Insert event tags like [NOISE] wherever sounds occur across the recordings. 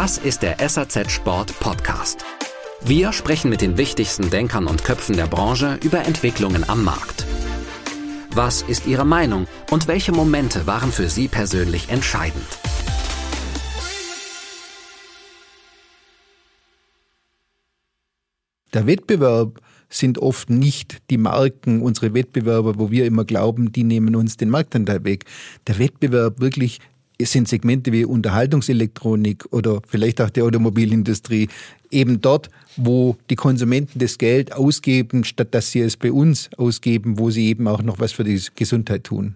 Das ist der SAZ Sport Podcast. Wir sprechen mit den wichtigsten Denkern und Köpfen der Branche über Entwicklungen am Markt. Was ist Ihre Meinung und welche Momente waren für Sie persönlich entscheidend? Der Wettbewerb sind oft nicht die Marken, unsere Wettbewerber, wo wir immer glauben, die nehmen uns den Marktanteil weg. Der Wettbewerb wirklich sind Segmente wie Unterhaltungselektronik oder vielleicht auch die Automobilindustrie, eben dort, wo die Konsumenten das Geld ausgeben, statt dass sie es bei uns ausgeben, wo sie eben auch noch was für die Gesundheit tun.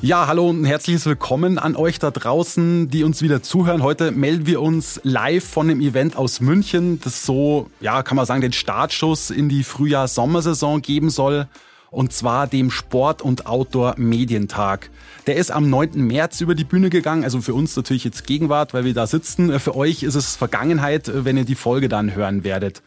Ja, hallo und ein herzliches Willkommen an euch da draußen, die uns wieder zuhören. Heute melden wir uns live von dem Event aus München, das so, ja, kann man sagen, den Startschuss in die Frühjahr-Sommersaison geben soll. Und zwar dem Sport- und Outdoor-Medientag. Der ist am 9. März über die Bühne gegangen. Also für uns natürlich jetzt Gegenwart, weil wir da sitzen. Für euch ist es Vergangenheit, wenn ihr die Folge dann hören werdet.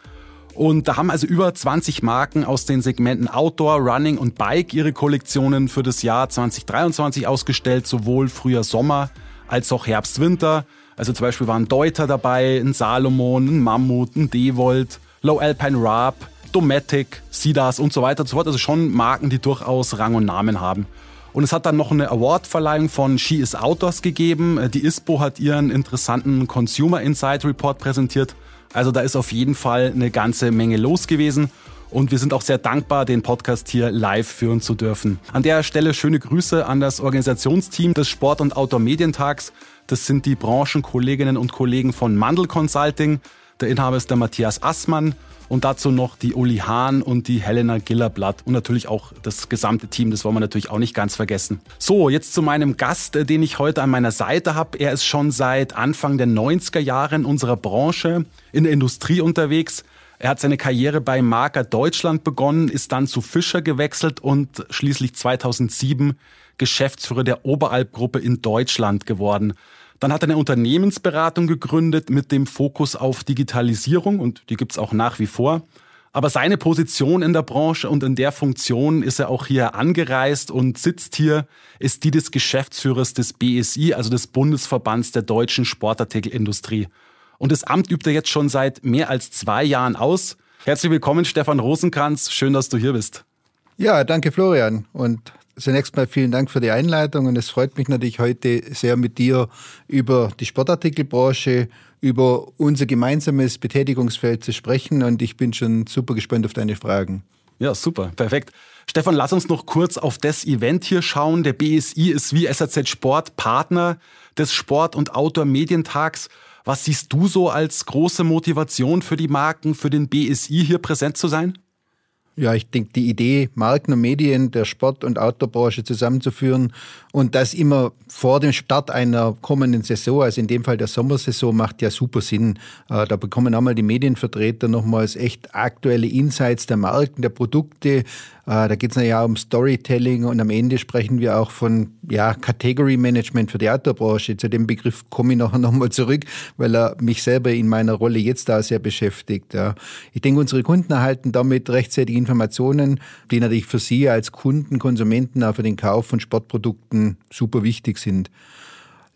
Und da haben also über 20 Marken aus den Segmenten Outdoor, Running und Bike ihre Kollektionen für das Jahr 2023 ausgestellt, sowohl Frühjahr Sommer als auch Herbst Winter. Also zum Beispiel waren Deuter dabei, ein Salomon, ein Mammut, ein Devolt, Low Alpine Rab, Dometic, Sidas und so weiter und so fort. Also schon Marken, die durchaus Rang und Namen haben. Und es hat dann noch eine Awardverleihung von She is Outdoors gegeben. Die ISPO hat ihren interessanten Consumer Insight Report präsentiert also da ist auf jeden Fall eine ganze Menge los gewesen. Und wir sind auch sehr dankbar, den Podcast hier live führen zu dürfen. An der Stelle schöne Grüße an das Organisationsteam des Sport- und Outdoor-Medientags. Das sind die Branchenkolleginnen und Kollegen von Mandel Consulting. Der Inhaber ist der Matthias Assmann und dazu noch die Uli Hahn und die Helena Gillerblatt und natürlich auch das gesamte Team, das wollen wir natürlich auch nicht ganz vergessen. So, jetzt zu meinem Gast, äh, den ich heute an meiner Seite habe. Er ist schon seit Anfang der 90er Jahre in unserer Branche, in der Industrie unterwegs. Er hat seine Karriere bei Marker Deutschland begonnen, ist dann zu Fischer gewechselt und schließlich 2007 Geschäftsführer der Oberalp-Gruppe in Deutschland geworden. Dann hat er eine Unternehmensberatung gegründet mit dem Fokus auf Digitalisierung und die gibt's auch nach wie vor. Aber seine Position in der Branche und in der Funktion ist er auch hier angereist und sitzt hier, ist die des Geschäftsführers des BSI, also des Bundesverbands der deutschen Sportartikelindustrie. Und das Amt übt er jetzt schon seit mehr als zwei Jahren aus. Herzlich willkommen, Stefan Rosenkranz. Schön, dass du hier bist. Ja, danke, Florian. Und Zunächst mal vielen Dank für die Einleitung und es freut mich natürlich heute sehr mit dir über die Sportartikelbranche, über unser gemeinsames Betätigungsfeld zu sprechen und ich bin schon super gespannt auf deine Fragen. Ja, super, perfekt. Stefan, lass uns noch kurz auf das Event hier schauen. Der BSI ist wie SAZ Sport Partner des Sport- und Outdoor-Medientags. Was siehst du so als große Motivation für die Marken, für den BSI hier präsent zu sein? Ja, ich denke, die Idee, Marken und Medien der Sport- und Outdoorbranche zusammenzuführen und das immer vor dem Start einer kommenden Saison, also in dem Fall der Sommersaison, macht ja super Sinn. Äh, da bekommen einmal die Medienvertreter nochmals echt aktuelle Insights der Marken, der Produkte, da geht es ja um Storytelling und am Ende sprechen wir auch von ja, Category Management für die Outdoor-Branche. Zu dem Begriff komme ich nachher [LAUGHS] nochmal zurück, weil er mich selber in meiner Rolle jetzt da sehr beschäftigt. Ja. Ich denke, unsere Kunden erhalten damit rechtzeitig Informationen, die natürlich für Sie als Kunden, Konsumenten auch für den Kauf von Sportprodukten super wichtig sind.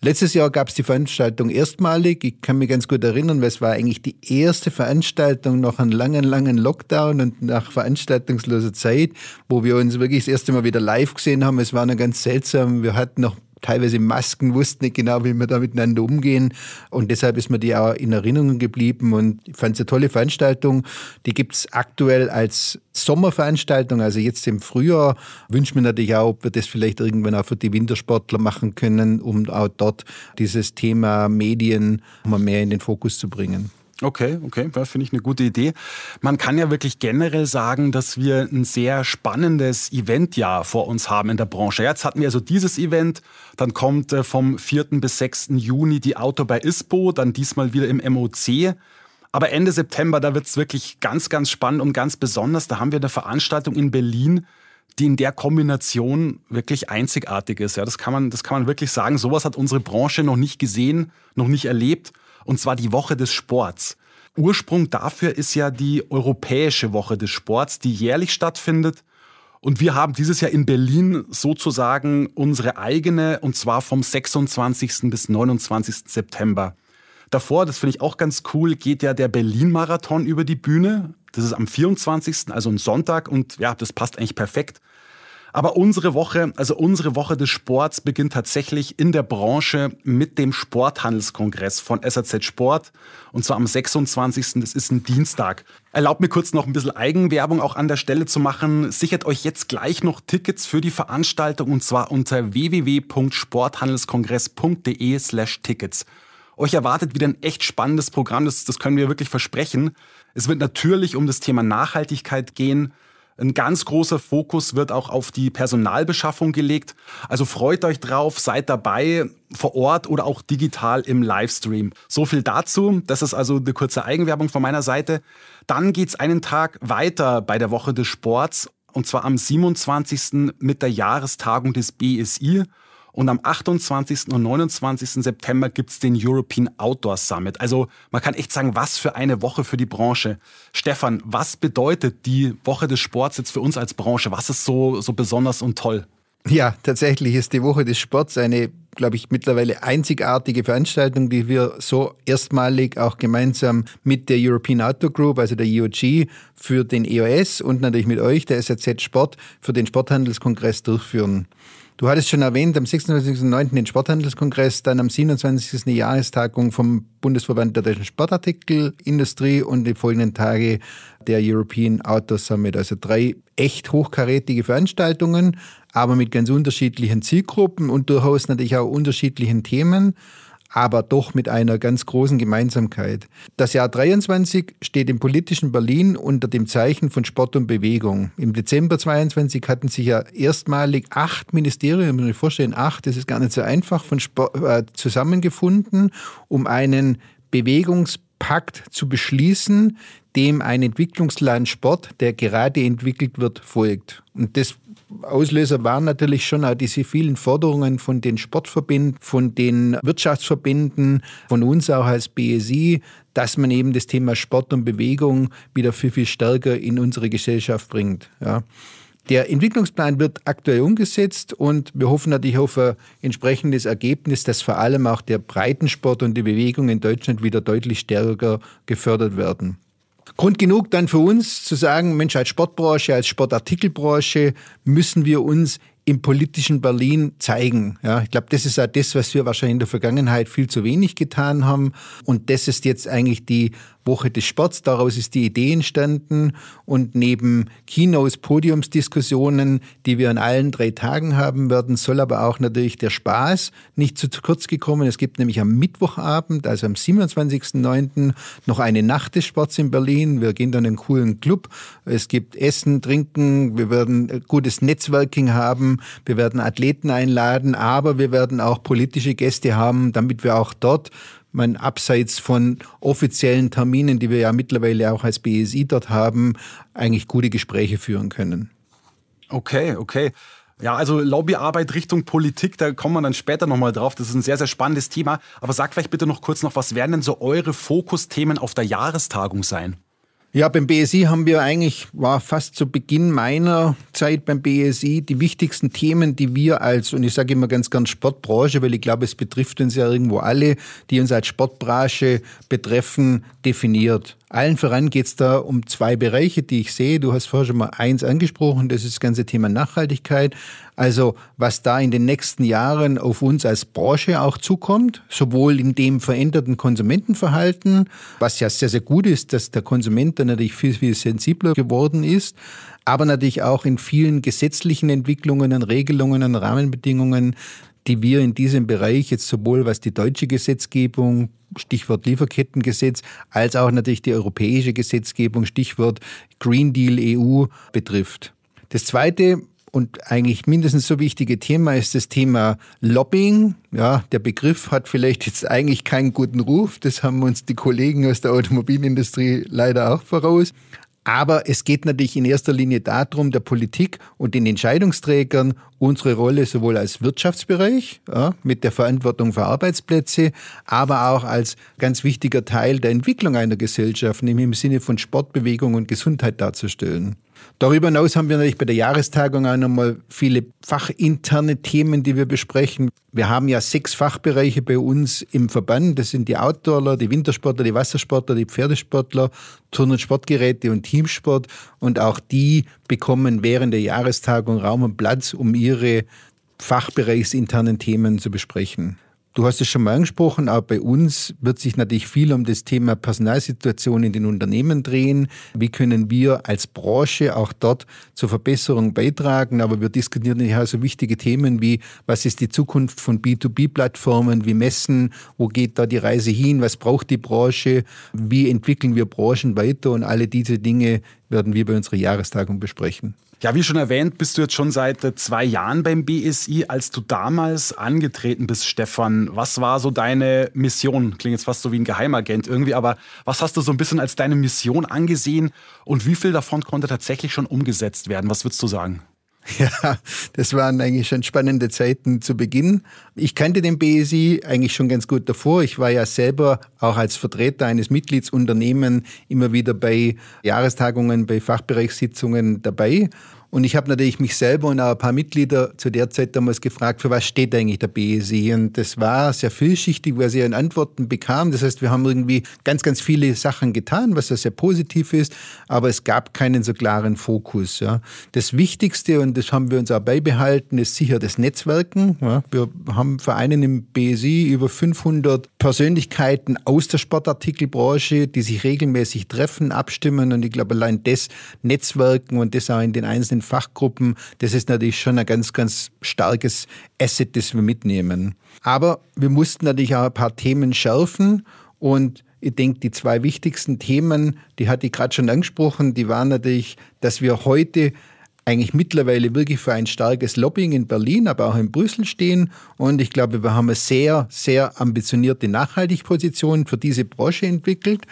Letztes Jahr gab es die Veranstaltung erstmalig. Ich kann mich ganz gut erinnern, weil es war eigentlich die erste Veranstaltung nach einem langen, langen Lockdown und nach veranstaltungsloser Zeit, wo wir uns wirklich das erste Mal wieder live gesehen haben. Es war noch ganz seltsam. Wir hatten noch teilweise Masken, wussten nicht genau, wie wir da miteinander umgehen. Und deshalb ist mir die auch in Erinnerung geblieben. Und ich fand es eine tolle Veranstaltung. Die gibt es aktuell als Sommerveranstaltung, also jetzt im Frühjahr. Wünsche mir natürlich auch, ob wir das vielleicht irgendwann auch für die Wintersportler machen können, um auch dort dieses Thema Medien mal mehr in den Fokus zu bringen. Okay, okay, das finde ich eine gute Idee. Man kann ja wirklich generell sagen, dass wir ein sehr spannendes Eventjahr vor uns haben in der Branche. Jetzt hatten wir also dieses Event, dann kommt äh, vom 4. bis 6. Juni die Auto bei ISPO, dann diesmal wieder im MOC. Aber Ende September, da wird es wirklich ganz, ganz spannend und ganz besonders. Da haben wir eine Veranstaltung in Berlin, die in der Kombination wirklich einzigartig ist. Ja, das kann man, das kann man wirklich sagen. Sowas hat unsere Branche noch nicht gesehen, noch nicht erlebt und zwar die Woche des Sports. Ursprung dafür ist ja die Europäische Woche des Sports, die jährlich stattfindet. Und wir haben dieses Jahr in Berlin sozusagen unsere eigene, und zwar vom 26. bis 29. September. Davor, das finde ich auch ganz cool, geht ja der Berlin-Marathon über die Bühne. Das ist am 24., also ein Sonntag und ja, das passt eigentlich perfekt. Aber unsere Woche, also unsere Woche des Sports beginnt tatsächlich in der Branche mit dem Sporthandelskongress von SAZ Sport. Und zwar am 26. Das ist ein Dienstag. Erlaubt mir kurz noch ein bisschen Eigenwerbung auch an der Stelle zu machen. Sichert euch jetzt gleich noch Tickets für die Veranstaltung und zwar unter www.sporthandelskongress.de slash Tickets. Euch erwartet wieder ein echt spannendes Programm, das, das können wir wirklich versprechen. Es wird natürlich um das Thema Nachhaltigkeit gehen. Ein ganz großer Fokus wird auch auf die Personalbeschaffung gelegt. Also freut euch drauf, seid dabei vor Ort oder auch digital im Livestream. So viel dazu. Das ist also eine kurze Eigenwerbung von meiner Seite. Dann geht's einen Tag weiter bei der Woche des Sports und zwar am 27. mit der Jahrestagung des BSI. Und am 28. und 29. September gibt's den European Outdoor Summit. Also man kann echt sagen, was für eine Woche für die Branche. Stefan, was bedeutet die Woche des Sports jetzt für uns als Branche? Was ist so, so besonders und toll? Ja, tatsächlich ist die Woche des Sports eine, glaube ich, mittlerweile einzigartige Veranstaltung, die wir so erstmalig auch gemeinsam mit der European Outdoor Group, also der EOG, für den EOS und natürlich mit euch, der SAZ Sport, für den Sporthandelskongress durchführen. Du hattest schon erwähnt, am 26.09. den Sporthandelskongress, dann am 27. die Jahrestagung vom Bundesverband der deutschen Sportartikelindustrie und die folgenden Tage der European Outdoor Summit. Also drei echt hochkarätige Veranstaltungen, aber mit ganz unterschiedlichen Zielgruppen und durchaus natürlich auch unterschiedlichen Themen aber doch mit einer ganz großen Gemeinsamkeit. Das Jahr 23 steht im politischen Berlin unter dem Zeichen von Sport und Bewegung. Im Dezember 22 hatten sich ja erstmalig acht Ministerien, muss ich vorstellen, acht, das ist gar nicht so einfach, von Sport, äh, zusammengefunden, um einen Bewegungspakt zu beschließen, dem ein Entwicklungsland Sport, der gerade entwickelt wird, folgt. Und das Auslöser waren natürlich schon auch diese vielen Forderungen von den Sportverbänden, von den Wirtschaftsverbänden, von uns auch als BSI, dass man eben das Thema Sport und Bewegung wieder viel, viel stärker in unsere Gesellschaft bringt. Ja. Der Entwicklungsplan wird aktuell umgesetzt und wir hoffen natürlich auf ein entsprechendes Ergebnis, dass vor allem auch der Breitensport und die Bewegung in Deutschland wieder deutlich stärker gefördert werden. Grund genug dann für uns zu sagen, Mensch, als Sportbranche, als Sportartikelbranche müssen wir uns im politischen Berlin zeigen. Ja, ich glaube, das ist auch das, was wir wahrscheinlich in der Vergangenheit viel zu wenig getan haben. Und das ist jetzt eigentlich die Woche des Sports. Daraus ist die Idee entstanden. Und neben Kinos, Podiumsdiskussionen, die wir an allen drei Tagen haben werden, soll aber auch natürlich der Spaß nicht zu kurz gekommen. Es gibt nämlich am Mittwochabend, also am 27.09., noch eine Nacht des Sports in Berlin. Wir gehen dann in einen coolen Club. Es gibt Essen, Trinken. Wir werden gutes Netzwerking haben. Wir werden Athleten einladen, aber wir werden auch politische Gäste haben, damit wir auch dort man abseits von offiziellen Terminen, die wir ja mittlerweile auch als BSI dort haben, eigentlich gute Gespräche führen können. Okay, okay. Ja, also Lobbyarbeit Richtung Politik, da kommen wir dann später nochmal drauf. Das ist ein sehr, sehr spannendes Thema. Aber sag vielleicht bitte noch kurz noch, was werden denn so eure Fokusthemen auf der Jahrestagung sein? Ja, beim BSI haben wir eigentlich, war fast zu Beginn meiner Zeit beim BSI, die wichtigsten Themen, die wir als, und ich sage immer ganz gern Sportbranche, weil ich glaube, es betrifft uns ja irgendwo alle, die uns als Sportbranche betreffen, definiert. Allen voran geht es da um zwei Bereiche, die ich sehe. Du hast vorher schon mal eins angesprochen, das ist das ganze Thema Nachhaltigkeit. Also was da in den nächsten Jahren auf uns als Branche auch zukommt, sowohl in dem veränderten Konsumentenverhalten, was ja sehr, sehr gut ist, dass der Konsument dann natürlich viel, viel sensibler geworden ist, aber natürlich auch in vielen gesetzlichen Entwicklungen, Regelungen, Rahmenbedingungen, die wir in diesem Bereich jetzt sowohl was die deutsche Gesetzgebung, Stichwort Lieferkettengesetz, als auch natürlich die europäische Gesetzgebung, Stichwort Green Deal EU betrifft. Das zweite und eigentlich mindestens so wichtige Thema ist das Thema Lobbying. Ja, der Begriff hat vielleicht jetzt eigentlich keinen guten Ruf. Das haben uns die Kollegen aus der Automobilindustrie leider auch voraus. Aber es geht natürlich in erster Linie darum, der Politik und den Entscheidungsträgern unsere Rolle sowohl als Wirtschaftsbereich ja, mit der Verantwortung für Arbeitsplätze, aber auch als ganz wichtiger Teil der Entwicklung einer Gesellschaft, nämlich im Sinne von Sportbewegung und Gesundheit darzustellen. Darüber hinaus haben wir natürlich bei der Jahrestagung auch nochmal viele fachinterne Themen, die wir besprechen. Wir haben ja sechs Fachbereiche bei uns im Verband. Das sind die Outdoorler, die Wintersportler, die Wassersportler, die Pferdesportler, Turn- und Sportgeräte und Teamsport. Und auch die bekommen während der Jahrestagung Raum und Platz, um ihre fachbereichsinternen Themen zu besprechen. Du hast es schon mal angesprochen, auch bei uns wird sich natürlich viel um das Thema Personalsituation in den Unternehmen drehen. Wie können wir als Branche auch dort zur Verbesserung beitragen? Aber wir diskutieren ja so wichtige Themen wie, was ist die Zukunft von B2B-Plattformen? Wie messen? Wo geht da die Reise hin? Was braucht die Branche? Wie entwickeln wir Branchen weiter? Und alle diese Dinge werden wir bei unserer Jahrestagung besprechen. Ja, wie schon erwähnt, bist du jetzt schon seit äh, zwei Jahren beim BSI. Als du damals angetreten bist, Stefan, was war so deine Mission? Klingt jetzt fast so wie ein Geheimagent irgendwie, aber was hast du so ein bisschen als deine Mission angesehen und wie viel davon konnte tatsächlich schon umgesetzt werden? Was würdest du sagen? [LAUGHS] Ja, das waren eigentlich schon spannende Zeiten zu Beginn. Ich kannte den BSI eigentlich schon ganz gut davor. Ich war ja selber auch als Vertreter eines Mitgliedsunternehmens immer wieder bei Jahrestagungen, bei Fachbereichssitzungen dabei und ich habe natürlich mich selber und auch ein paar Mitglieder zu der Zeit damals gefragt, für was steht eigentlich der BSI? Und das war sehr vielschichtig, weil sie an Antworten bekam. Das heißt, wir haben irgendwie ganz, ganz viele Sachen getan, was ja sehr positiv ist, aber es gab keinen so klaren Fokus. Ja. Das Wichtigste, und das haben wir uns auch beibehalten, ist sicher das Netzwerken. Ja. Wir haben Vereine im BSI über 500 Persönlichkeiten aus der Sportartikelbranche, die sich regelmäßig treffen, abstimmen. Und ich glaube, allein das Netzwerken und das auch in den einzelnen Fachgruppen, das ist natürlich schon ein ganz, ganz starkes Asset, das wir mitnehmen. Aber wir mussten natürlich auch ein paar Themen schärfen und ich denke, die zwei wichtigsten Themen, die hatte ich gerade schon angesprochen, die waren natürlich, dass wir heute eigentlich mittlerweile wirklich für ein starkes Lobbying in Berlin, aber auch in Brüssel stehen. Und ich glaube, wir haben eine sehr, sehr ambitionierte Nachhaltigposition für diese Branche entwickelt.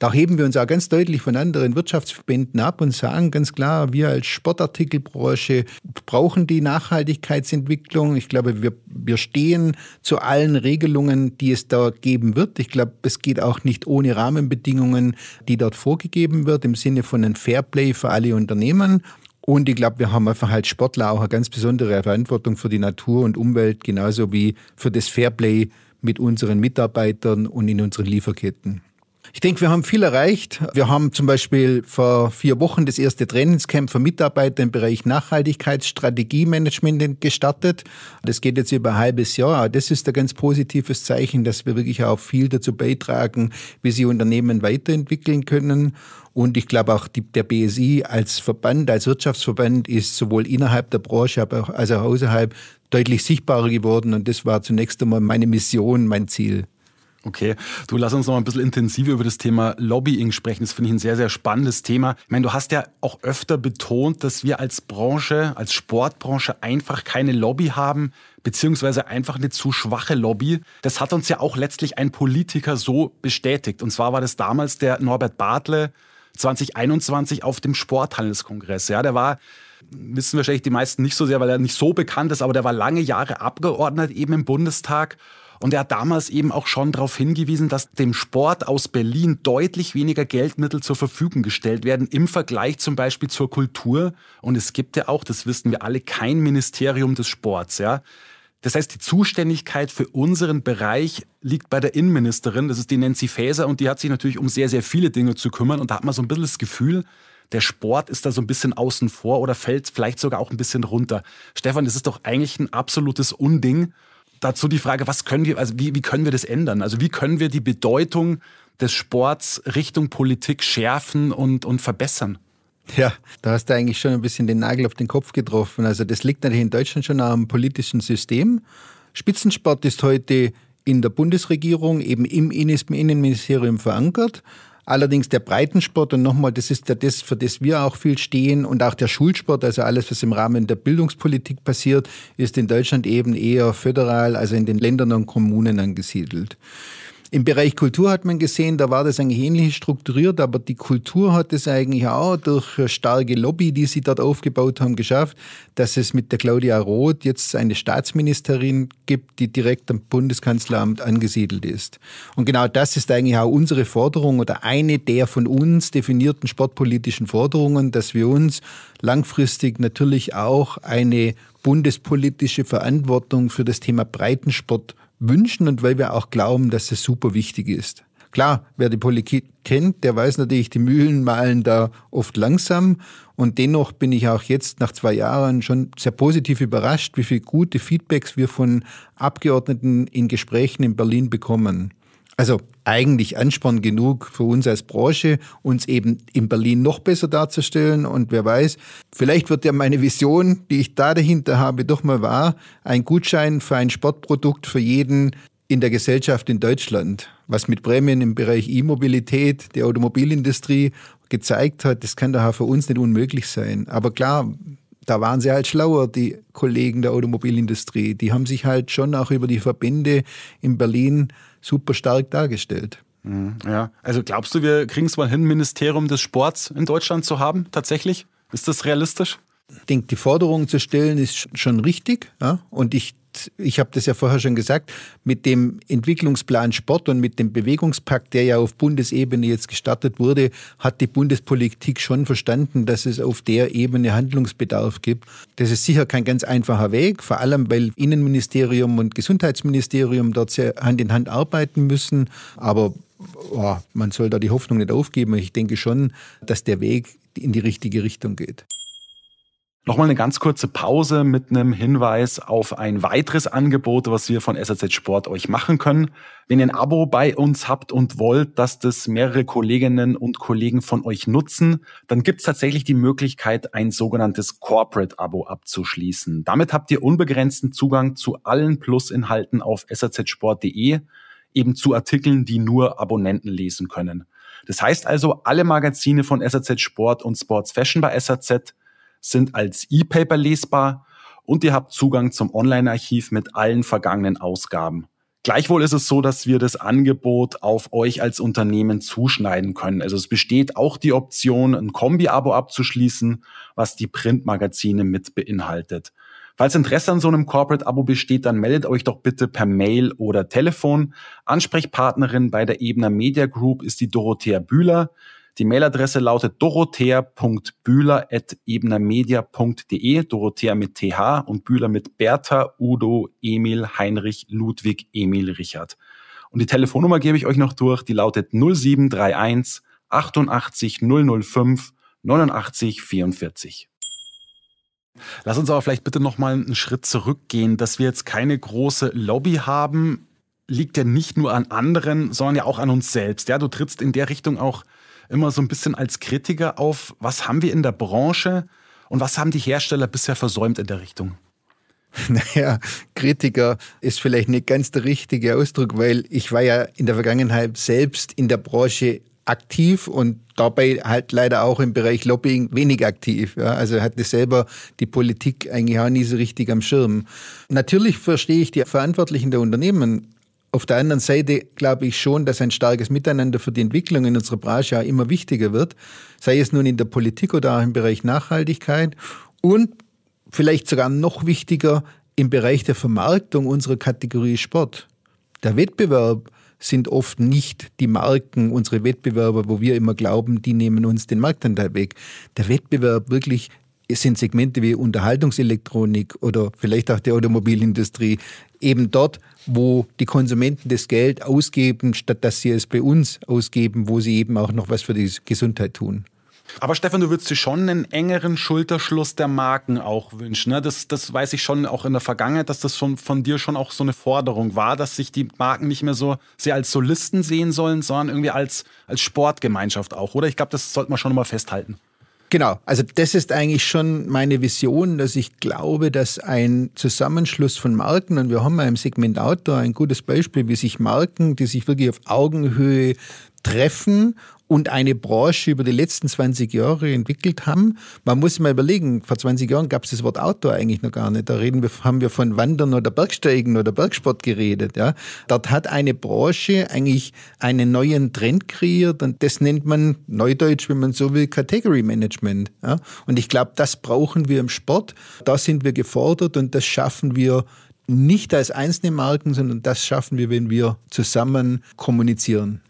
Da heben wir uns auch ganz deutlich von anderen Wirtschaftsverbänden ab und sagen ganz klar, wir als Sportartikelbranche brauchen die Nachhaltigkeitsentwicklung. Ich glaube, wir, wir stehen zu allen Regelungen, die es da geben wird. Ich glaube, es geht auch nicht ohne Rahmenbedingungen, die dort vorgegeben wird, im Sinne von einem Fairplay für alle Unternehmen. Und ich glaube, wir haben einfach als Sportler auch eine ganz besondere Verantwortung für die Natur und Umwelt, genauso wie für das Fairplay mit unseren Mitarbeitern und in unseren Lieferketten. Ich denke, wir haben viel erreicht. Wir haben zum Beispiel vor vier Wochen das erste Trainingscamp für Mitarbeiter im Bereich Nachhaltigkeitsstrategiemanagement gestartet. Das geht jetzt über ein halbes Jahr. Das ist ein ganz positives Zeichen, dass wir wirklich auch viel dazu beitragen, wie sie Unternehmen weiterentwickeln können. Und ich glaube auch die, der BSI als Verband, als Wirtschaftsverband ist sowohl innerhalb der Branche, aber auch außerhalb deutlich sichtbarer geworden. Und das war zunächst einmal meine Mission, mein Ziel. Okay, du lass uns noch ein bisschen intensiver über das Thema Lobbying sprechen. Das finde ich ein sehr, sehr spannendes Thema. Ich meine, du hast ja auch öfter betont, dass wir als Branche, als Sportbranche einfach keine Lobby haben, beziehungsweise einfach eine zu schwache Lobby. Das hat uns ja auch letztlich ein Politiker so bestätigt. Und zwar war das damals der Norbert Bartle 2021 auf dem Sporthandelskongress. Ja, der war wissen wahrscheinlich die meisten nicht so sehr, weil er nicht so bekannt ist, aber der war lange Jahre Abgeordnet eben im Bundestag und er hat damals eben auch schon darauf hingewiesen, dass dem Sport aus Berlin deutlich weniger Geldmittel zur Verfügung gestellt werden im Vergleich zum Beispiel zur Kultur. Und es gibt ja auch, das wissen wir alle, kein Ministerium des Sports. Ja. Das heißt, die Zuständigkeit für unseren Bereich liegt bei der Innenministerin, das ist die Nancy Faeser, und die hat sich natürlich um sehr, sehr viele Dinge zu kümmern. Und da hat man so ein bisschen das Gefühl, der Sport ist da so ein bisschen außen vor oder fällt vielleicht sogar auch ein bisschen runter. Stefan, das ist doch eigentlich ein absolutes Unding dazu die Frage, was können wir, also wie, wie können wir das ändern? Also wie können wir die Bedeutung des Sports Richtung Politik schärfen und, und verbessern? Ja, da hast du eigentlich schon ein bisschen den Nagel auf den Kopf getroffen. Also das liegt natürlich in Deutschland schon am politischen System. Spitzensport ist heute in der Bundesregierung, eben im Innenministerium verankert. Allerdings der Breitensport und nochmal, das ist ja das, für das wir auch viel stehen und auch der Schulsport, also alles, was im Rahmen der Bildungspolitik passiert, ist in Deutschland eben eher föderal, also in den Ländern und Kommunen angesiedelt. Im Bereich Kultur hat man gesehen, da war das eigentlich ähnlich strukturiert, aber die Kultur hat es eigentlich auch durch starke Lobby, die sie dort aufgebaut haben, geschafft, dass es mit der Claudia Roth jetzt eine Staatsministerin gibt, die direkt am Bundeskanzleramt angesiedelt ist. Und genau das ist eigentlich auch unsere Forderung oder eine der von uns definierten sportpolitischen Forderungen, dass wir uns langfristig natürlich auch eine bundespolitische Verantwortung für das Thema Breitensport wünschen und weil wir auch glauben, dass es super wichtig ist. Klar, wer die Politik kennt, der weiß natürlich, die Mühlen malen da oft langsam. Und dennoch bin ich auch jetzt nach zwei Jahren schon sehr positiv überrascht, wie viele gute Feedbacks wir von Abgeordneten in Gesprächen in Berlin bekommen. Also eigentlich Ansporn genug für uns als Branche, uns eben in Berlin noch besser darzustellen. Und wer weiß, vielleicht wird ja meine Vision, die ich da dahinter habe, doch mal wahr. Ein Gutschein für ein Sportprodukt für jeden in der Gesellschaft in Deutschland, was mit Prämien im Bereich E-Mobilität, der Automobilindustrie gezeigt hat, das kann daher für uns nicht unmöglich sein. Aber klar, da waren sie halt schlauer, die Kollegen der Automobilindustrie. Die haben sich halt schon auch über die Verbände in Berlin super stark dargestellt. Mhm, ja, also glaubst du, wir kriegen es mal hin, Ministerium des Sports in Deutschland zu haben, tatsächlich? Ist das realistisch? Ich denke, die Forderung zu stellen ist schon richtig. Ja? Und ich ich habe das ja vorher schon gesagt, mit dem Entwicklungsplan Sport und mit dem Bewegungspakt, der ja auf Bundesebene jetzt gestartet wurde, hat die Bundespolitik schon verstanden, dass es auf der Ebene Handlungsbedarf gibt. Das ist sicher kein ganz einfacher Weg, vor allem weil Innenministerium und Gesundheitsministerium dort sehr Hand in Hand arbeiten müssen. Aber oh, man soll da die Hoffnung nicht aufgeben. Ich denke schon, dass der Weg in die richtige Richtung geht. Nochmal eine ganz kurze Pause mit einem Hinweis auf ein weiteres Angebot, was wir von SAZ Sport euch machen können. Wenn ihr ein Abo bei uns habt und wollt, dass das mehrere Kolleginnen und Kollegen von euch nutzen, dann gibt es tatsächlich die Möglichkeit, ein sogenanntes Corporate-Abo abzuschließen. Damit habt ihr unbegrenzten Zugang zu allen Plus-Inhalten auf sazsport.de, eben zu Artikeln, die nur Abonnenten lesen können. Das heißt also, alle Magazine von SAZ Sport und Sports Fashion bei SAZ sind als E-Paper lesbar und ihr habt Zugang zum Online-Archiv mit allen vergangenen Ausgaben. Gleichwohl ist es so, dass wir das Angebot auf euch als Unternehmen zuschneiden können. Also es besteht auch die Option, ein Kombi-Abo abzuschließen, was die Printmagazine mit beinhaltet. Falls Interesse an so einem Corporate-Abo besteht, dann meldet euch doch bitte per Mail oder Telefon. Ansprechpartnerin bei der Ebner Media Group ist die Dorothea Bühler. Die Mailadresse lautet dorothea.bühler.ebnermedia.de, Dorothea mit TH und Bühler mit Bertha, Udo, Emil, Heinrich, Ludwig, Emil, Richard. Und die Telefonnummer gebe ich euch noch durch, die lautet 0731 88 005 89 44. Lass uns aber vielleicht bitte noch mal einen Schritt zurückgehen, dass wir jetzt keine große Lobby haben, liegt ja nicht nur an anderen, sondern ja auch an uns selbst. Ja, du trittst in der Richtung auch immer so ein bisschen als Kritiker auf, was haben wir in der Branche und was haben die Hersteller bisher versäumt in der Richtung? [LAUGHS] Naja, Kritiker ist vielleicht nicht ganz der richtige Ausdruck, weil ich war ja in der Vergangenheit selbst in der Branche aktiv und dabei halt leider auch im Bereich Lobbying wenig aktiv. Ja. Also hatte selber die Politik eigentlich auch nie so richtig am Schirm. Natürlich verstehe ich die Verantwortlichen der Unternehmen auf der anderen Seite glaube ich schon, dass ein starkes Miteinander für die Entwicklung in unserer Branche auch immer wichtiger wird, sei es nun in der Politik oder auch im Bereich Nachhaltigkeit und vielleicht sogar noch wichtiger im Bereich der Vermarktung unserer Kategorie Sport. Der Wettbewerb sind oft nicht die Marken, unsere Wettbewerber, wo wir immer glauben, die nehmen uns den Marktanteil weg. Der Wettbewerb wirklich sind Segmente wie Unterhaltungselektronik oder vielleicht auch die Automobilindustrie, eben dort, wo die Konsumenten das Geld ausgeben, statt dass sie es bei uns ausgeben, wo sie eben auch noch was für die Gesundheit tun. Aber Stefan, du würdest dir schon einen engeren Schulterschluss der Marken auch wünschen. Ne? Das, das weiß ich schon auch in der Vergangenheit, dass das von, von dir schon auch so eine Forderung war, dass sich die Marken nicht mehr so sehr als Solisten sehen sollen, sondern irgendwie als, als Sportgemeinschaft auch, oder? Ich glaube, das sollte man schon mal festhalten. Genau, also das ist eigentlich schon meine Vision, dass ich glaube, dass ein Zusammenschluss von Marken, und wir haben ja im Segment Outdoor ein gutes Beispiel, wie sich Marken, die sich wirklich auf Augenhöhe treffen und eine Branche über die letzten 20 Jahre entwickelt haben. Man muss mal überlegen, vor 20 Jahren gab es das Wort Outdoor eigentlich noch gar nicht. Da reden wir, haben wir von Wandern oder Bergsteigen oder Bergsport geredet. Ja. Dort hat eine Branche eigentlich einen neuen Trend kreiert und das nennt man neudeutsch, wenn man so will, Category Management. Ja. Und ich glaube, das brauchen wir im Sport. Da sind wir gefordert und das schaffen wir nicht als einzelne Marken, sondern das schaffen wir, wenn wir zusammen kommunizieren.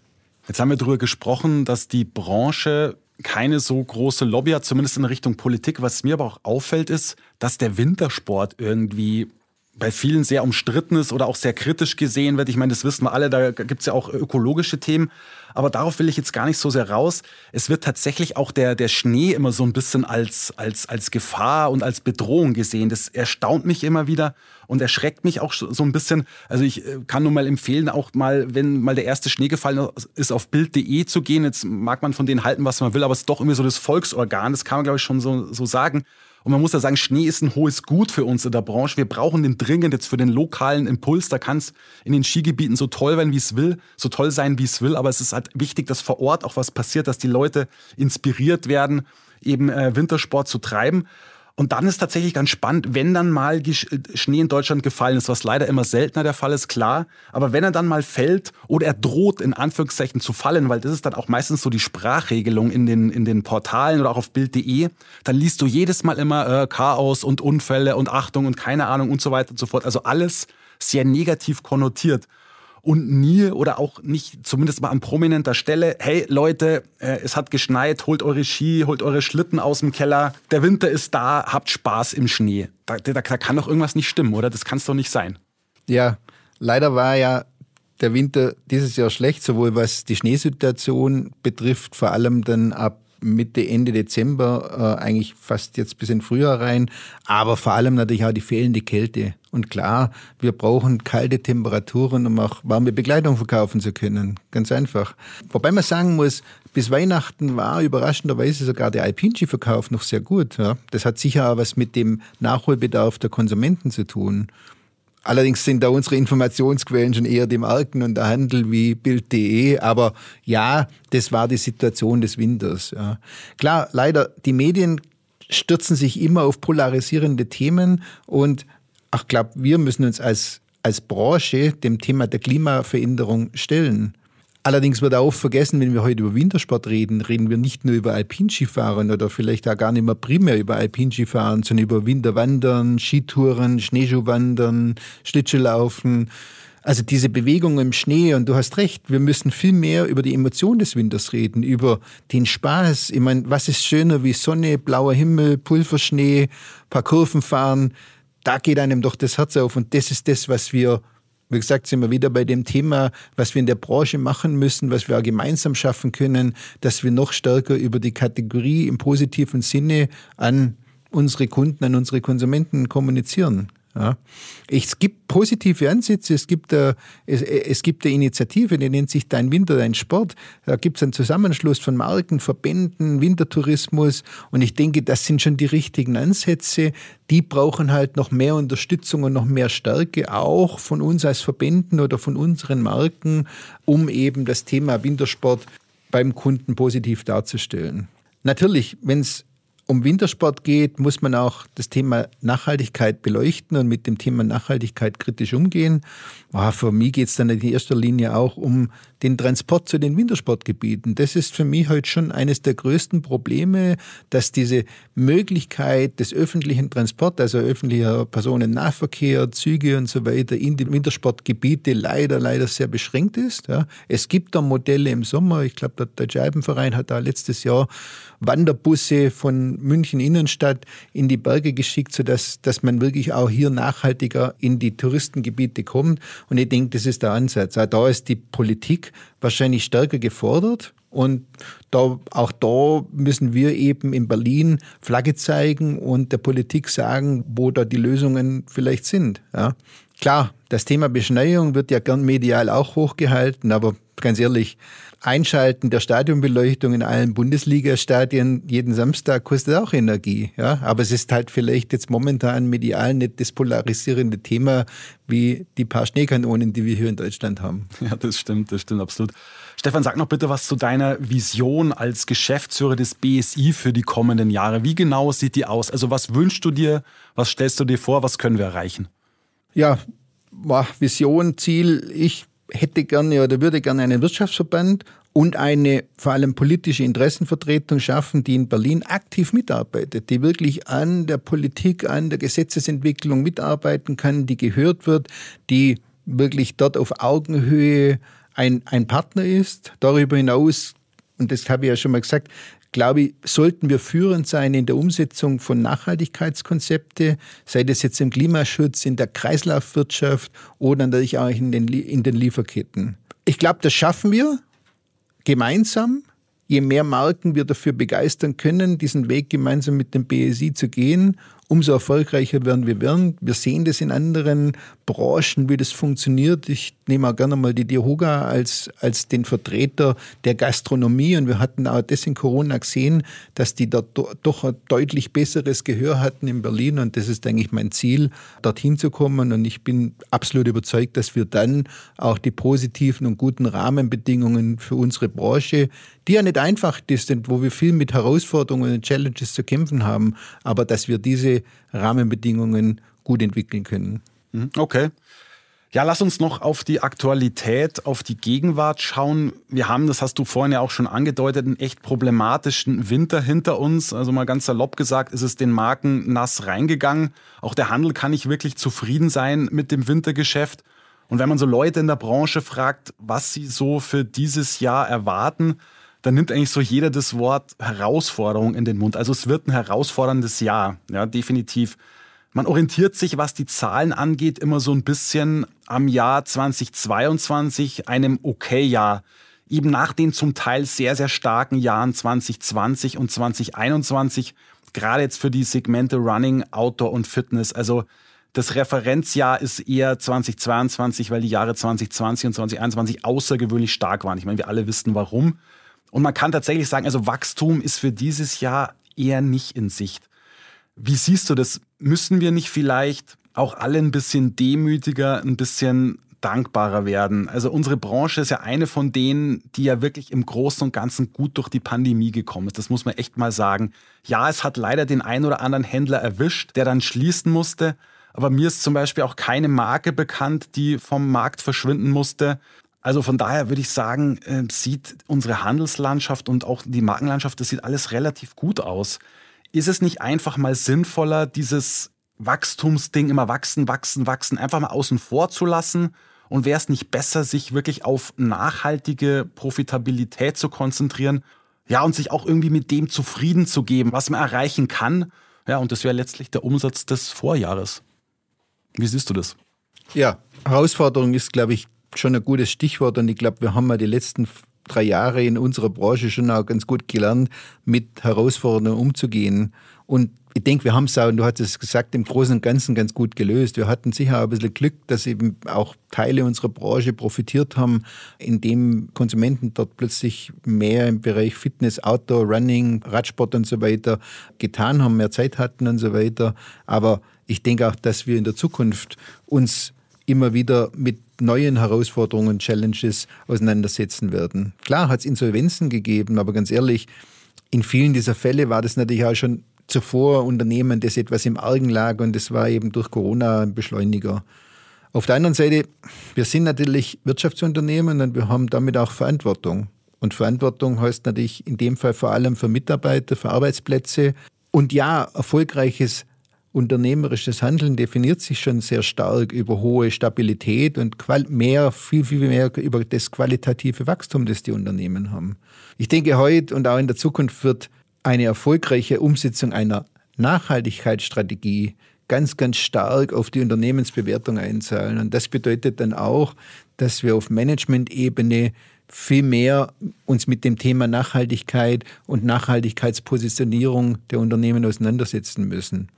Jetzt haben wir darüber gesprochen, dass die Branche keine so große Lobby hat, zumindest in Richtung Politik. Was mir aber auch auffällt, ist, dass der Wintersport irgendwie bei vielen sehr umstritten ist oder auch sehr kritisch gesehen wird. Ich meine, das wissen wir alle, da gibt es ja auch ökologische Themen. Aber darauf will ich jetzt gar nicht so sehr raus. Es wird tatsächlich auch der, der Schnee immer so ein bisschen als, als, als Gefahr und als Bedrohung gesehen. Das erstaunt mich immer wieder und erschreckt mich auch so ein bisschen. Also ich äh, kann nur mal empfehlen, auch mal, wenn mal der erste Schnee gefallen ist, auf bild.de zu gehen. Jetzt mag man von denen halten, was man will, aber es ist doch irgendwie so das Volksorgan. Das kann man, glaube ich, schon so, so sagen. Und man muss ja sagen, Schnee ist ein hohes Gut für uns in der Branche. Wir brauchen den dringend jetzt für den lokalen Impuls. Da kann es in den Skigebieten so toll werden, wie es will, so toll sein, wie es will. Aber es ist halt wichtig, dass vor Ort auch was passiert, dass die Leute inspiriert werden, eben äh, Wintersport zu treiben. Und dann ist tatsächlich ganz spannend, wenn dann mal Schnee in Deutschland gefallen ist, was leider immer seltener der Fall ist, klar. Aber wenn er dann mal fällt oder er droht in Anführungszeichen zu fallen, weil das ist dann auch meistens so die Sprachregelung in den, in den Portalen oder auch auf Bild.de, dann liest du jedes Mal immer äh, Chaos und Unfälle und Achtung und keine Ahnung und so weiter und so fort. Also alles sehr negativ konnotiert und nie oder auch nicht zumindest mal an prominenter Stelle, hey Leute, äh, es hat geschneit, holt eure Ski, holt eure Schlitten aus dem Keller, der Winter ist da, habt Spaß im Schnee. Da, da, da kann doch irgendwas nicht stimmen, oder? Das kann es doch nicht sein. Ja, leider war ja der Winter dieses Jahr schlecht, sowohl was die Schneesituation betrifft, vor allem dann ab Mitte, Ende Dezember, äh, eigentlich fast jetzt bis in Frühjahr rein, aber vor allem natürlich auch die fehlende Kälte. Und klar, wir brauchen kalte Temperaturen, um auch warme Begleitung verkaufen zu können. Ganz einfach. Wobei man sagen muss, bis Weihnachten war überraschenderweise sogar der Alpinski-Verkauf noch sehr gut. Ja. Das hat sicher auch was mit dem Nachholbedarf der Konsumenten zu tun. Allerdings sind da unsere Informationsquellen schon eher die Marken und der Handel wie Bild.de. Aber ja, das war die Situation des Winters. Ja. Klar, leider, die Medien stürzen sich immer auf polarisierende Themen und ach, glaube, wir müssen uns als, als Branche dem Thema der Klimaveränderung stellen. Allerdings wird auch vergessen, wenn wir heute über Wintersport reden, reden wir nicht nur über Alpinskifahren oder vielleicht auch gar nicht mehr primär über Alpinskifahren, sondern über Winterwandern, Skitouren, Schneeschuhwandern, Schlittschuhlaufen. Also diese Bewegung im Schnee und du hast recht, wir müssen viel mehr über die Emotion des Winters reden, über den Spaß. Ich meine, was ist schöner wie Sonne, blauer Himmel, Pulverschnee, paar Kurven fahren? Da geht einem doch das Herz auf und das ist das, was wir wie gesagt, sind wir wieder bei dem Thema, was wir in der Branche machen müssen, was wir auch gemeinsam schaffen können, dass wir noch stärker über die Kategorie im positiven Sinne an unsere Kunden, an unsere Konsumenten kommunizieren. Ja. Es gibt positive Ansätze, es gibt, eine, es, es gibt eine Initiative, die nennt sich Dein Winter, dein Sport. Da gibt es einen Zusammenschluss von Marken, Verbänden, Wintertourismus und ich denke, das sind schon die richtigen Ansätze. Die brauchen halt noch mehr Unterstützung und noch mehr Stärke, auch von uns als Verbänden oder von unseren Marken, um eben das Thema Wintersport beim Kunden positiv darzustellen. Natürlich, wenn es um Wintersport geht, muss man auch das Thema Nachhaltigkeit beleuchten und mit dem Thema Nachhaltigkeit kritisch umgehen. Für mich geht es dann in erster Linie auch um den Transport zu den Wintersportgebieten. Das ist für mich heute schon eines der größten Probleme, dass diese Möglichkeit des öffentlichen Transports, also öffentlicher Personennahverkehr, Züge und so weiter in die Wintersportgebiete leider, leider sehr beschränkt ist. Ja. Es gibt da Modelle im Sommer. Ich glaube, der Deutsche Alpenverein hat da letztes Jahr Wanderbusse von München Innenstadt in die Berge geschickt, sodass dass man wirklich auch hier nachhaltiger in die Touristengebiete kommt. Und ich denke, das ist der Ansatz. Auch da ist die Politik wahrscheinlich stärker gefordert. Und da, auch da müssen wir eben in Berlin Flagge zeigen und der Politik sagen, wo da die Lösungen vielleicht sind. Ja. Klar, das Thema Beschneiung wird ja gern medial auch hochgehalten, aber ganz ehrlich, Einschalten der Stadionbeleuchtung in allen Bundesliga-Stadien jeden Samstag kostet auch Energie. Ja? Aber es ist halt vielleicht jetzt momentan medial nicht das polarisierende Thema wie die paar Schneekanonen, die wir hier in Deutschland haben. [LAUGHS] Ja, das stimmt, das stimmt absolut. Stefan, sag noch bitte was zu deiner Vision als Geschäftsführer des BSI für die kommenden Jahre. Wie genau sieht die aus? Also was wünschst du dir? Was stellst du dir vor? Was können wir erreichen? Ja, Vision, Ziel. Ich hätte gerne oder würde gerne einen Wirtschaftsverband und eine vor allem politische Interessenvertretung schaffen, die in Berlin aktiv mitarbeitet, die wirklich an der Politik, an der Gesetzesentwicklung mitarbeiten kann, die gehört wird, die wirklich dort auf Augenhöhe ein, ein Partner ist. Darüber hinaus, und das habe ich ja schon mal gesagt, glaube ich, sollten wir führend sein in der Umsetzung von Nachhaltigkeitskonzepte, sei das jetzt im Klimaschutz, in der Kreislaufwirtschaft oder natürlich auch in den, in den Lieferketten. Ich glaube, das schaffen wir gemeinsam. Je mehr Marken wir dafür begeistern können, diesen Weg gemeinsam mit dem BSI zu gehen umso erfolgreicher werden wir werden. Wir sehen das in anderen Branchen, wie das funktioniert. Ich nehme auch gerne mal die Diohoga als, als den Vertreter der Gastronomie. Und wir hatten auch das in Corona gesehen, dass die da doch ein deutlich besseres Gehör hatten in Berlin. Und das ist eigentlich mein Ziel, dorthin zu kommen. Und ich bin absolut überzeugt, dass wir dann auch die positiven und guten Rahmenbedingungen für unsere Branche, die ja nicht einfach ist und wo wir viel mit Herausforderungen und Challenges zu kämpfen haben, aber dass wir diese Rahmenbedingungen gut entwickeln können. Mhm, okay. Ja, lass uns noch auf die Aktualität, auf die Gegenwart schauen. Wir haben, das hast du vorhin ja auch schon angedeutet, einen echt problematischen Winter hinter uns. Also mal ganz salopp gesagt, ist es den Marken nass reingegangen. Auch der Handel kann nicht wirklich zufrieden sein mit dem Wintergeschäft. Und wenn man so Leute in der Branche fragt, was sie so für dieses Jahr erwarten, dann nimmt eigentlich so jeder das Wort Herausforderung in den Mund. Also es wird ein herausforderndes Jahr, ja, definitiv. Man orientiert sich, was die Zahlen angeht, immer so ein bisschen am Jahr 2022, einem Okay-Jahr. Eben nach den zum Teil sehr, sehr starken Jahren 2020 und 2021, gerade jetzt für die Segmente Running, Outdoor und Fitness. Also das Referenzjahr ist eher 2022, weil die Jahre 2020 und 2021 außergewöhnlich stark waren. Ich meine, wir alle wissen warum. Und man kann tatsächlich sagen, also Wachstum ist für dieses Jahr eher nicht in Sicht. Wie siehst du das? Müssen wir nicht vielleicht auch alle ein bisschen demütiger, ein bisschen dankbarer werden? Also unsere Branche ist ja eine von denen, die ja wirklich im Großen und Ganzen gut durch die Pandemie gekommen ist. Das muss man echt mal sagen. Ja, es hat leider den einen oder anderen Händler erwischt, der dann schließen musste. Aber mir ist zum Beispiel auch keine Marke bekannt, die vom Markt verschwinden musste. Also von daher würde ich sagen, äh, sieht unsere Handelslandschaft und auch die Markenlandschaft, das sieht alles relativ gut aus. Ist es nicht einfach mal sinnvoller, dieses Wachstumsding immer wachsen, wachsen, wachsen, einfach mal außen vor zu lassen? Und wäre es nicht besser, sich wirklich auf nachhaltige Profitabilität zu konzentrieren? Ja, und sich auch irgendwie mit dem zufrieden zu geben, was man erreichen kann. Ja, und das wäre letztlich der Umsatz des Vorjahres. Wie siehst du das? Ja, Herausforderung ist, glaube ich, schon ein gutes Stichwort und ich glaube, wir haben ja die letzten drei Jahre in unserer Branche schon auch ganz gut gelernt, mit Herausforderungen umzugehen. Und ich denke, wir haben es auch, und du hast es gesagt, im Großen und Ganzen ganz gut gelöst. Wir hatten sicher auch ein bisschen Glück, dass eben auch Teile unserer Branche profitiert haben, indem Konsumenten dort plötzlich mehr im Bereich Fitness, Outdoor, Running, Radsport und so weiter getan haben, mehr Zeit hatten und so weiter. Aber ich denke auch, dass wir in der Zukunft uns immer wieder mit neuen Herausforderungen, Challenges auseinandersetzen werden. Klar hat es Insolvenzen gegeben, aber ganz ehrlich, in vielen dieser Fälle war das natürlich auch schon zuvor Unternehmen, das etwas im Argen lag und das war eben durch Corona ein Beschleuniger. Auf der anderen Seite, wir sind natürlich Wirtschaftsunternehmen und wir haben damit auch Verantwortung. Und Verantwortung heißt natürlich in dem Fall vor allem für Mitarbeiter, für Arbeitsplätze. Und ja, erfolgreiches unternehmerisches Handeln definiert sich schon sehr stark über hohe Stabilität und mehr, viel, viel mehr über das qualitative Wachstum, das die Unternehmen haben. Ich denke, heute und auch in der Zukunft wird eine erfolgreiche Umsetzung einer Nachhaltigkeitsstrategie ganz, ganz stark auf die Unternehmensbewertung einzahlen. Und das bedeutet dann auch, dass wir auf Management-Ebene viel mehr uns mit dem Thema Nachhaltigkeit und Nachhaltigkeitspositionierung der Unternehmen auseinandersetzen müssen.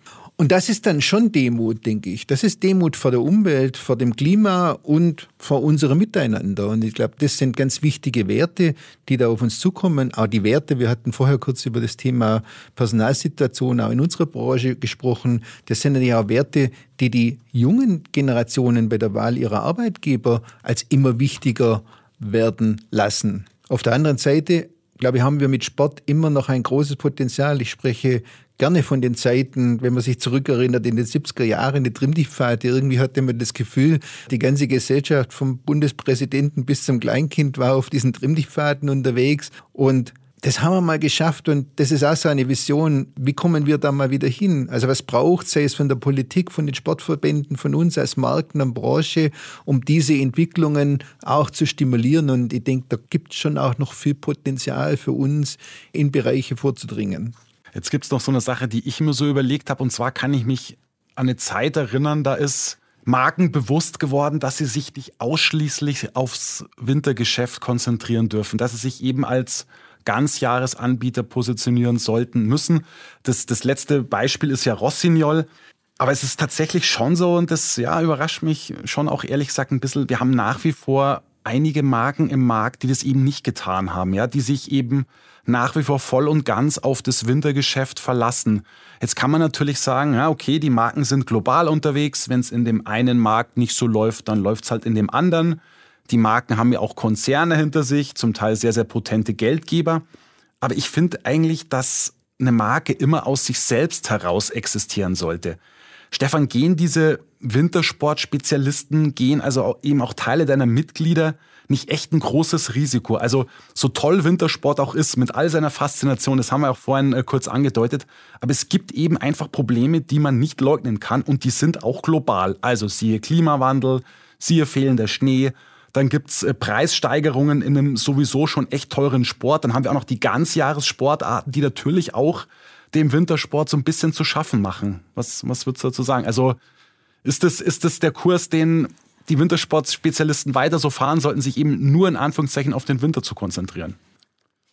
Und das ist dann schon Demut, denke ich. Das ist Demut vor der Umwelt, vor dem Klima und vor unserem Miteinander. Und ich glaube, das sind ganz wichtige Werte, die da auf uns zukommen. Auch die Werte, wir hatten vorher kurz über das Thema Personalsituation auch in unserer Branche gesprochen. Das sind ja auch Werte, die die jungen Generationen bei der Wahl ihrer Arbeitgeber als immer wichtiger werden lassen. Auf der anderen Seite glaube ich, haben wir mit Sport immer noch ein großes Potenzial. Ich spreche gerne von den Zeiten, wenn man sich zurückerinnert, in den 70er Jahren, die Trimmdichtpfade. Irgendwie hatte man das Gefühl, die ganze Gesellschaft vom Bundespräsidenten bis zum Kleinkind war auf diesen Trimmdichtpfaden unterwegs. Und das haben wir mal geschafft und das ist auch so eine Vision. Wie kommen wir da mal wieder hin? Also was braucht sei es von der Politik, von den Sportverbänden, von uns als Marken und Branche, um diese Entwicklungen auch zu stimulieren? Und ich denke, da gibt es schon auch noch viel Potenzial für uns, in Bereiche vorzudringen. Jetzt gibt es noch so eine Sache, die ich mir so überlegt habe. Und zwar kann ich mich an eine Zeit erinnern, da ist Marken bewusst geworden, dass sie sich nicht ausschließlich aufs Wintergeschäft konzentrieren dürfen, dass sie sich eben als Ganzjahresanbieter positionieren sollten, müssen. Das, das letzte Beispiel ist ja Rossignol. Aber es ist tatsächlich schon so, und das ja, überrascht mich schon auch ehrlich gesagt ein bisschen, wir haben nach wie vor einige Marken im Markt, die das eben nicht getan haben, ja, die sich eben nach wie vor voll und ganz auf das Wintergeschäft verlassen. Jetzt kann man natürlich sagen, ja, okay, die Marken sind global unterwegs. Wenn es in dem einen Markt nicht so läuft, dann läuft es halt in dem anderen. Die Marken haben ja auch Konzerne hinter sich, zum Teil sehr, sehr potente Geldgeber. Aber ich finde eigentlich, dass eine Marke immer aus sich selbst heraus existieren sollte. Stefan, gehen diese Wintersportspezialisten, gehen also eben auch Teile deiner Mitglieder nicht echt ein großes Risiko? Also so toll Wintersport auch ist, mit all seiner Faszination, das haben wir auch vorhin äh, kurz angedeutet, aber es gibt eben einfach Probleme, die man nicht leugnen kann und die sind auch global. Also siehe Klimawandel, siehe fehlender Schnee, dann gibt's äh, Preissteigerungen in einem sowieso schon echt teuren Sport. Dann haben wir auch noch die Ganzjahressportarten, die natürlich auch dem Wintersport so ein bisschen zu schaffen machen. Was, was würdest du dazu sagen? Also ist das, ist das der Kurs, den die Wintersportspezialisten weiter so fahren sollten, sich eben nur in Anführungszeichen auf den Winter zu konzentrieren?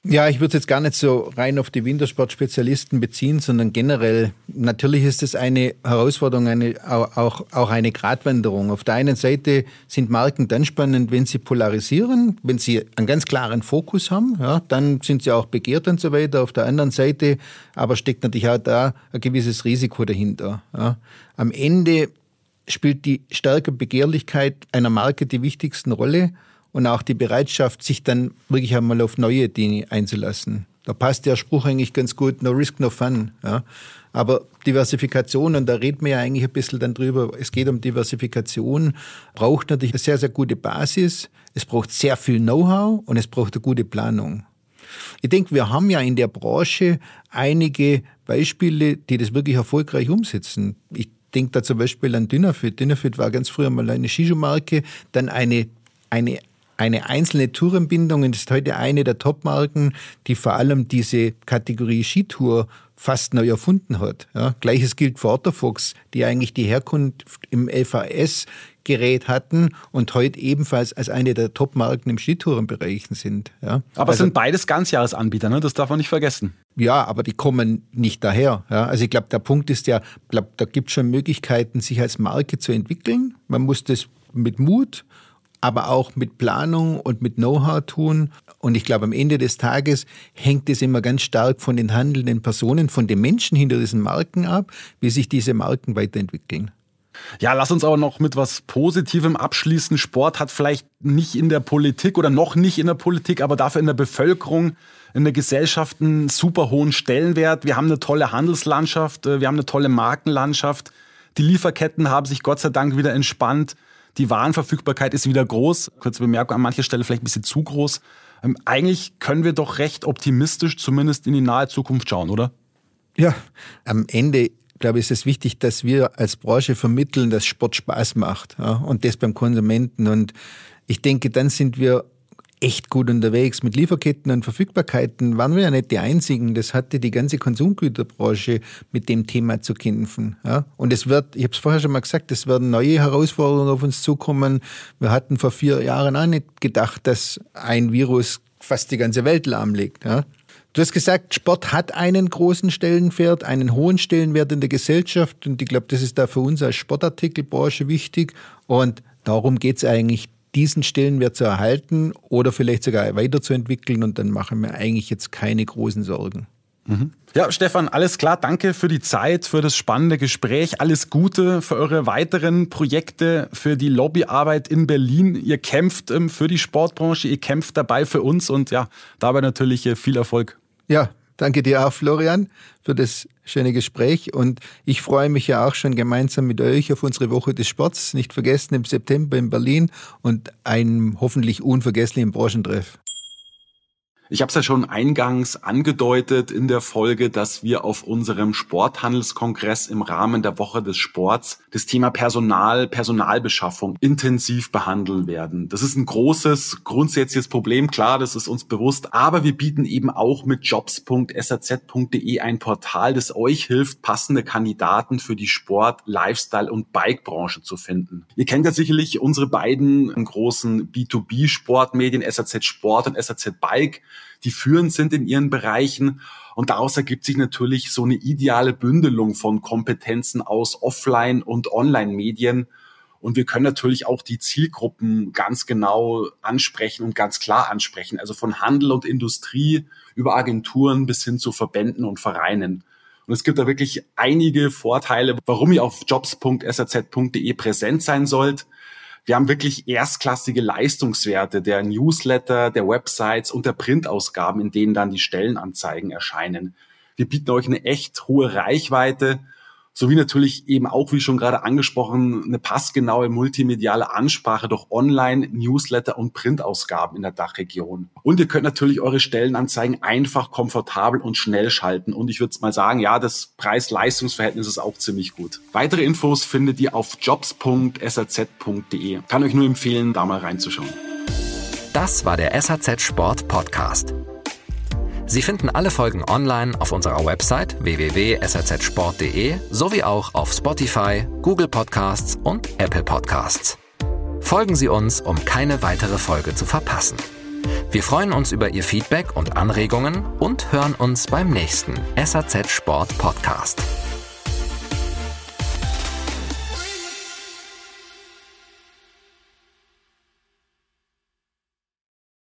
Ja, ich würde es jetzt gar nicht so rein auf die Wintersportspezialisten beziehen, sondern generell. Natürlich ist es eine Herausforderung, eine, auch, auch eine Gratwanderung. Auf der einen Seite sind Marken dann spannend, wenn sie polarisieren, wenn sie einen ganz klaren Fokus haben, ja, dann sind sie auch begehrt und so weiter. Auf der anderen Seite aber steckt natürlich auch da ein gewisses Risiko dahinter. Ja. Am Ende spielt die starke Begehrlichkeit einer Marke die wichtigsten Rolle und auch die Bereitschaft, sich dann wirklich einmal auf neue Dinge einzulassen. Da passt der Spruch eigentlich ganz gut, no risk, no fun. Ja. Aber Diversifikation, und da reden wir ja eigentlich ein bisschen dann drüber, es geht um Diversifikation, braucht natürlich eine sehr, sehr gute Basis, es braucht sehr viel Know-how und es braucht eine gute Planung. Ich denke, wir haben ja in der Branche einige Beispiele, die das wirklich erfolgreich umsetzen. Ich denke da zum Beispiel an Dynafit. Dynafit war ganz früher mal eine Shishu-Marke, dann eine, eine eine einzelne Tourenbindung und ist heute eine der Top-Marken, die vor allem diese Kategorie Skitour fast neu erfunden hat. Ja, Gleiches gilt für Otterfox, die eigentlich die Herkunft im LVS Gerät hatten und heute ebenfalls als eine der Top-Marken im Skitourenbereich sind. Ja. Aber also, sind beides Ganzjahresanbieter, ne? das darf man nicht vergessen. Ja, aber die kommen nicht daher. Ja. Also ich glaube, der Punkt ist ja, glaub, da gibt es schon Möglichkeiten, sich als Marke zu entwickeln. Man muss das mit Mut aber auch mit Planung und mit Know-how tun. Und ich glaube, am Ende des Tages hängt es immer ganz stark von den handelnden Personen, von den Menschen hinter diesen Marken ab, wie sich diese Marken weiterentwickeln. Ja, lass uns aber noch mit was Positivem abschließen. Sport hat vielleicht nicht in der Politik oder noch nicht in der Politik, aber dafür in der Bevölkerung, in der Gesellschaft einen super hohen Stellenwert. Wir haben eine tolle Handelslandschaft, äh, wir haben eine tolle Markenlandschaft. Die Lieferketten haben sich Gott sei Dank wieder entspannt. Die Warenverfügbarkeit ist wieder groß. Kurze Bemerkung an mancher Stelle vielleicht ein bisschen zu groß. Ähm, eigentlich können wir doch recht optimistisch zumindest in die nahe Zukunft schauen, oder? Ja, am Ende glaube ich, ist es wichtig, dass wir als Branche vermitteln, dass Sport Spaß macht ja, und das beim Konsumenten. Und ich denke, dann sind wir echt gut unterwegs. Mit Lieferketten und Verfügbarkeiten waren wir ja nicht die Einzigen. Das hatte die ganze Konsumgüterbranche mit dem Thema zu kämpfen. Ja? Und es wird, ich habe es vorher schon mal gesagt, es werden neue Herausforderungen auf uns zukommen. Wir hatten vor vier Jahren auch nicht gedacht, dass ein Virus fast die ganze Welt lahmlegt. Ja? Du hast gesagt, Sport hat einen großen Stellenwert, einen hohen Stellenwert in der Gesellschaft. Und ich glaube, das ist da für uns als Sportartikelbranche wichtig. Und darum geht es eigentlich, diesen Stellenwert zu erhalten oder vielleicht sogar weiterzuentwickeln. Und dann machen wir eigentlich jetzt keine großen Sorgen. Mhm. Ja, Stefan, alles klar. Danke für die Zeit, für das spannende Gespräch. Alles Gute für eure weiteren Projekte, für die Lobbyarbeit in Berlin. Ihr kämpft ähm, für die Sportbranche, ihr kämpft dabei für uns und ja, dabei natürlich äh, viel Erfolg. Ja, danke dir auch, Florian, für das schöne Gespräch. Und ich freue mich ja auch schon gemeinsam mit euch auf unsere Woche des Sports. Nicht vergessen im September in Berlin und einem hoffentlich unvergesslichen Branchentreff. Ich habe es ja schon eingangs angedeutet in der Folge, dass wir auf unserem Sporthandelskongress im Rahmen der Woche des Sports das Thema Personal, Personalbeschaffung intensiv behandeln werden. Das ist ein großes, grundsätzliches Problem, klar, das ist uns bewusst, aber wir bieten eben auch mit jobs.saz.de ein Portal, das euch hilft, passende Kandidaten für die Sport-, Lifestyle- und Bike-Branche zu finden. Ihr kennt ja sicherlich unsere beiden großen B2B-Sportmedien, SAZ Sport und SAZ Bike die führend sind in ihren Bereichen. Und daraus ergibt sich natürlich so eine ideale Bündelung von Kompetenzen aus Offline- und Online-Medien. Und wir können natürlich auch die Zielgruppen ganz genau ansprechen und ganz klar ansprechen. Also von Handel und Industrie über Agenturen bis hin zu Verbänden und Vereinen. Und es gibt da wirklich einige Vorteile, warum ihr auf jobs.saz.de präsent sein sollt. Wir haben wirklich erstklassige Leistungswerte der Newsletter, der Websites und der Printausgaben, in denen dann die Stellenanzeigen erscheinen. Wir bieten euch eine echt hohe Reichweite sowie natürlich eben auch, wie schon gerade angesprochen, eine passgenaue multimediale Ansprache durch Online, Newsletter und Printausgaben in der Dachregion. Und ihr könnt natürlich eure Stellenanzeigen einfach, komfortabel und schnell schalten. Und ich würde mal sagen, ja, das Preis-Leistungs-Verhältnis ist auch ziemlich gut. Weitere Infos findet ihr auf jobs.saz.de. Kann euch nur empfehlen, da mal reinzuschauen. Das war der SAZ Sport Podcast. Sie finden alle Folgen online auf unserer Website www.srzsport.de sowie auch auf Spotify, Google Podcasts und Apple Podcasts. Folgen Sie uns, um keine weitere Folge zu verpassen. Wir freuen uns über Ihr Feedback und Anregungen und hören uns beim nächsten SAZ Sport Podcast.